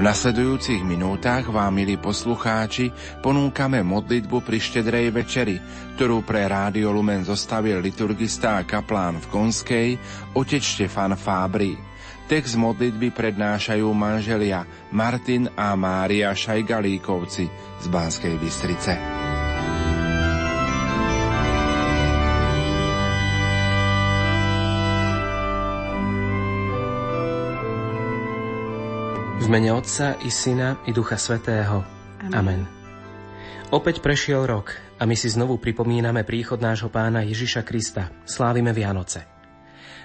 V nasledujúcich minútach vám, milí poslucháči, ponúkame modlitbu pri štedrej večeri, ktorú pre Rádio Lumen zostavil liturgista a kaplán v Konskej, otec Štefan Fábri. Text modlitby prednášajú manželia Martin a Mária Šajgalíkovci z Banskej Bystrice. Mene Otca i Syna i Ducha Svetého. Amen. Amen. Opäť prešiel rok a my si znovu pripomíname príchod nášho pána Ježiša Krista. Slávime Vianoce.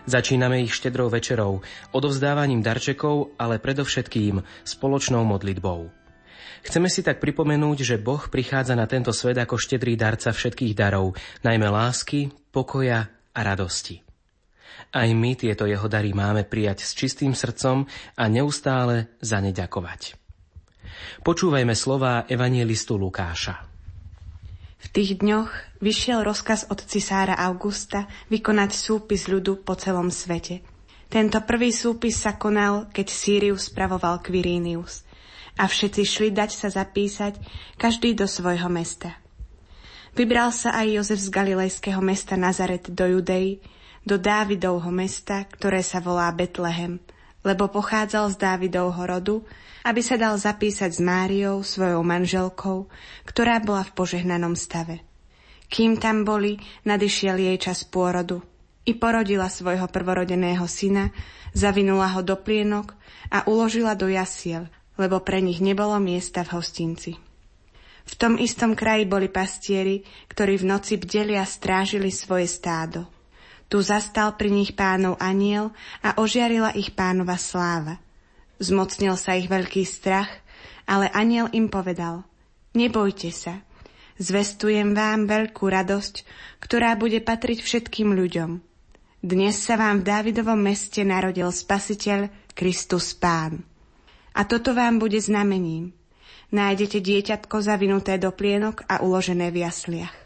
Začíname ich štedrou večerou, odovzdávaním darčekov, ale predovšetkým spoločnou modlitbou. Chceme si tak pripomenúť, že Boh prichádza na tento svet ako štedrý darca všetkých darov, najmä lásky, pokoja a radosti. Aj my tieto jeho dary máme prijať s čistým srdcom a neustále za ne ďakovať. Počúvajme slová evanielistu Lukáša. V tých dňoch vyšiel rozkaz od cisára Augusta vykonať súpis ľudu po celom svete. Tento prvý súpis sa konal, keď Sýrius spravoval Quirinius a všetci šli dať sa zapísať, každý do svojho mesta. Vybral sa aj Jozef z galilejského mesta Nazaret do Judei, do Dávidovho mesta, ktoré sa volá Betlehem, lebo pochádzal z Dávidovho rodu, aby sa dal zapísať s Máriou, svojou manželkou, ktorá bola v požehnanom stave. Kým tam boli, nadišiel jej čas pôrodu. I porodila svojho prvorodeného syna, zavinula ho do plienok a uložila do jasiel, lebo pre nich nebolo miesta v hostinci. V tom istom kraji boli pastieri, ktorí v noci bdeli a strážili svoje stádo. Tu zastal pri nich pánov aniel a ožiarila ich pánova sláva. Zmocnil sa ich veľký strach, ale aniel im povedal, nebojte sa, zvestujem vám veľkú radosť, ktorá bude patriť všetkým ľuďom. Dnes sa vám v Dávidovom meste narodil Spasiteľ Kristus Pán. A toto vám bude znamením. Nájdete dieťatko zavinuté do plienok a uložené v jasliach.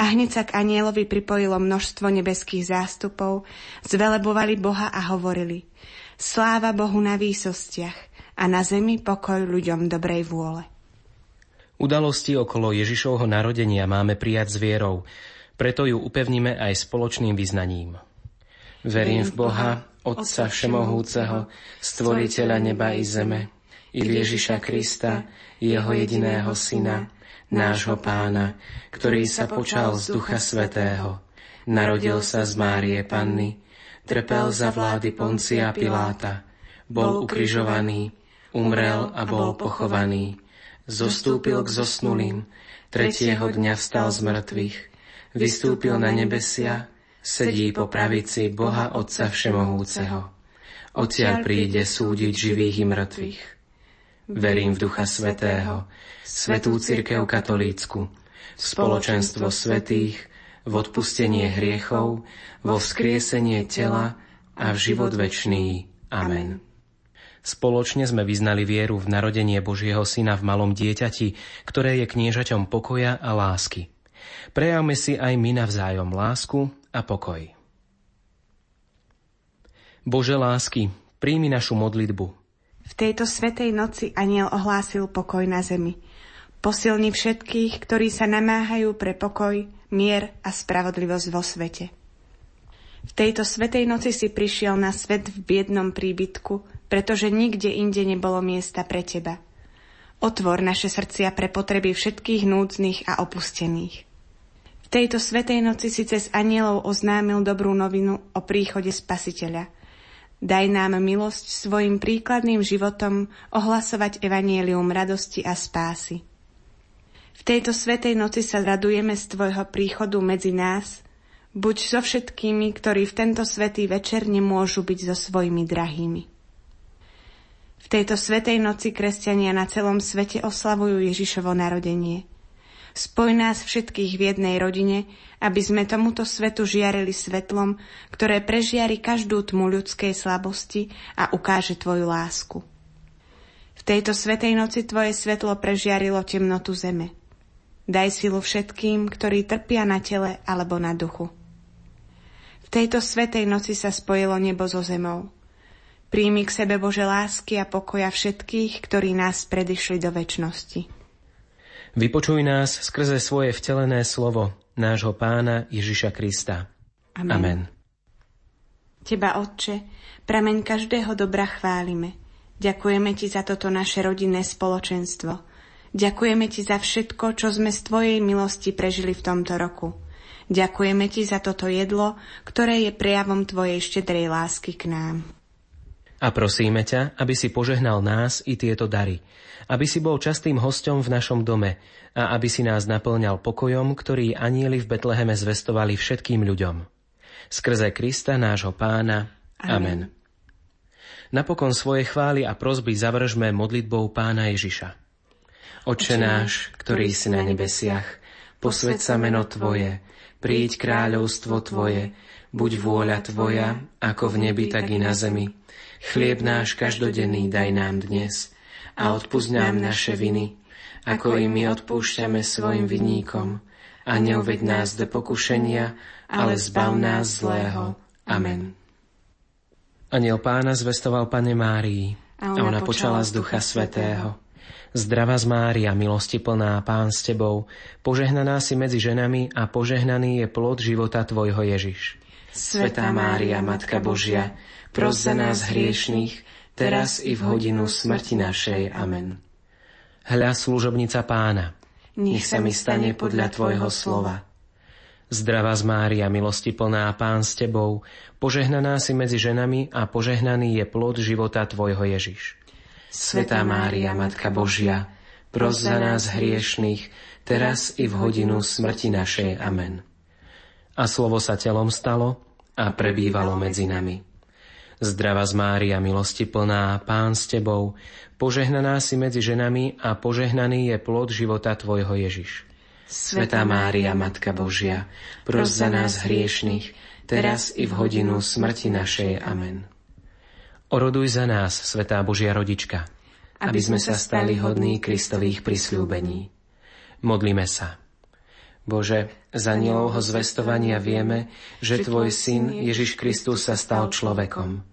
A hneď sa k anielovi pripojilo množstvo nebeských zástupov, zvelebovali Boha a hovorili Sláva Bohu na výsostiach a na zemi pokoj ľuďom dobrej vôle. Udalosti okolo Ježišovho narodenia máme prijať s vierou, preto ju upevníme aj spoločným vyznaním. Verím v Boha, Otca Všemohúceho, Stvoriteľa neba i zeme, i v Ježiša Krista, Jeho jediného Syna, nášho pána, ktorý sa počal z Ducha Svetého. Narodil sa z Márie Panny, trpel za vlády Poncia Piláta, bol ukrižovaný, umrel a bol pochovaný, zostúpil k zosnulým, tretieho dňa vstal z mŕtvych, vystúpil na nebesia, sedí po pravici Boha Otca Všemohúceho. Odtiaľ príde súdiť živých i mŕtvych. Verím v Ducha Svetého, Svetú Církev Katolícku, v spoločenstvo svetých, v odpustenie hriechov, vo vzkriesenie tela a v život večný. Amen. Spoločne sme vyznali vieru v narodenie Božieho Syna v malom dieťati, ktoré je kniežaťom pokoja a lásky. Prejavme si aj my navzájom lásku a pokoj. Bože lásky, príjmi našu modlitbu, v tejto svetej noci aniel ohlásil pokoj na zemi. Posilni všetkých, ktorí sa namáhajú pre pokoj, mier a spravodlivosť vo svete. V tejto svetej noci si prišiel na svet v biednom príbytku, pretože nikde inde nebolo miesta pre teba. Otvor naše srdcia pre potreby všetkých núdznych a opustených. V tejto svetej noci si cez anielov oznámil dobrú novinu o príchode Spasiteľa – Daj nám milosť svojim príkladným životom ohlasovať evanielium radosti a spásy. V tejto svetej noci sa radujeme z Tvojho príchodu medzi nás, buď so všetkými, ktorí v tento svetý večer nemôžu byť so svojimi drahými. V tejto svetej noci kresťania na celom svete oslavujú Ježišovo narodenie. Spoj nás všetkých v jednej rodine, aby sme tomuto svetu žiarili svetlom, ktoré prežiari každú tmu ľudskej slabosti a ukáže Tvoju lásku. V tejto svetej noci Tvoje svetlo prežiarilo temnotu zeme. Daj silu všetkým, ktorí trpia na tele alebo na duchu. V tejto svetej noci sa spojilo nebo so zemou. Príjmi k sebe Bože lásky a pokoja všetkých, ktorí nás predišli do väčšnosti. Vypočuj nás skrze svoje vtelené slovo, nášho pána Ježiša Krista. Amen. Amen. Teba, Otče, prameň každého dobra chválime. Ďakujeme Ti za toto naše rodinné spoločenstvo. Ďakujeme Ti za všetko, čo sme z Tvojej milosti prežili v tomto roku. Ďakujeme Ti za toto jedlo, ktoré je prejavom Tvojej štedrej lásky k nám. A prosíme ťa, aby si požehnal nás i tieto dary, aby si bol častým hostom v našom dome a aby si nás naplňal pokojom, ktorý anieli v Betleheme zvestovali všetkým ľuďom. Skrze Krista nášho pána. Amen. Amen. Napokon svoje chvály a prozby zavržme modlitbou pána Ježiša. Oče náš, ktorý si na nebesiach, posved sa meno Tvoje, príď kráľovstvo Tvoje, buď vôľa Tvoja, ako v nebi, tak i na zemi. Chlieb náš každodenný daj nám dnes a odpúsť nám naše viny, ako i my odpúšťame svojim vinníkom. A neuveď nás do pokušenia, ale zbav nás zlého. Amen. Aniel pána zvestoval Pane Márii a ona, a ona počala z Ducha Svetého. Zdrava z Mária, milosti plná, Pán s Tebou, požehnaná si medzi ženami a požehnaný je plod života Tvojho Ježiš. Svetá Mária, Matka Božia, pros za nás hriešných, teraz i v hodinu smrti našej. Amen. Hľa služobnica pána. Nech sa mi stane podľa Tvojho slova. Zdravá z Mária, milosti plná, Pán s Tebou, požehnaná si medzi ženami a požehnaný je plod života Tvojho Ježiš. Svetá Mária, Matka Božia, pros za nás hriešných, teraz i v hodinu smrti našej. Amen. A slovo sa telom stalo a prebývalo medzi nami. Zdrava z Mária, milosti plná, Pán s Tebou, požehnaná si medzi ženami a požehnaný je plod života Tvojho Ježiš. Svetá Mária, Matka Božia, pros za nás hriešných, teraz i v hodinu smrti našej. Amen. Oroduj za nás, Svetá Božia Rodička, aby sme sa stali hodní Kristových prisľúbení. Modlíme sa. Bože, za nielovho zvestovania vieme, že Tvoj Syn Ježiš Kristus sa stal človekom.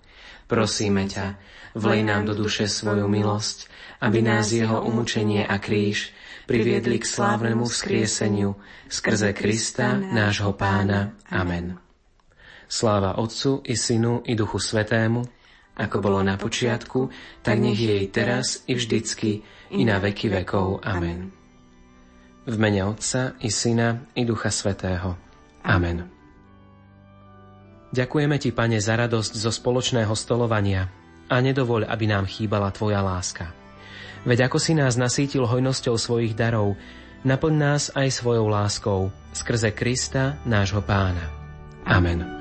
Prosíme ťa, vlej nám do duše svoju milosť, aby nás jeho umúčenie a kríž priviedli k slávnemu vzkrieseniu skrze Krista, nášho Pána. Amen. Sláva Otcu i Synu i Duchu Svetému, ako bolo na počiatku, tak nech je i teraz i vždycky i na veky vekov. Amen. V mene Otca i Syna i Ducha Svetého. Amen. Ďakujeme Ti, Pane, za radosť zo spoločného stolovania a nedovoľ, aby nám chýbala Tvoja láska. Veď ako si nás nasítil hojnosťou svojich darov, naplň nás aj svojou láskou skrze Krista, nášho Pána. Amen.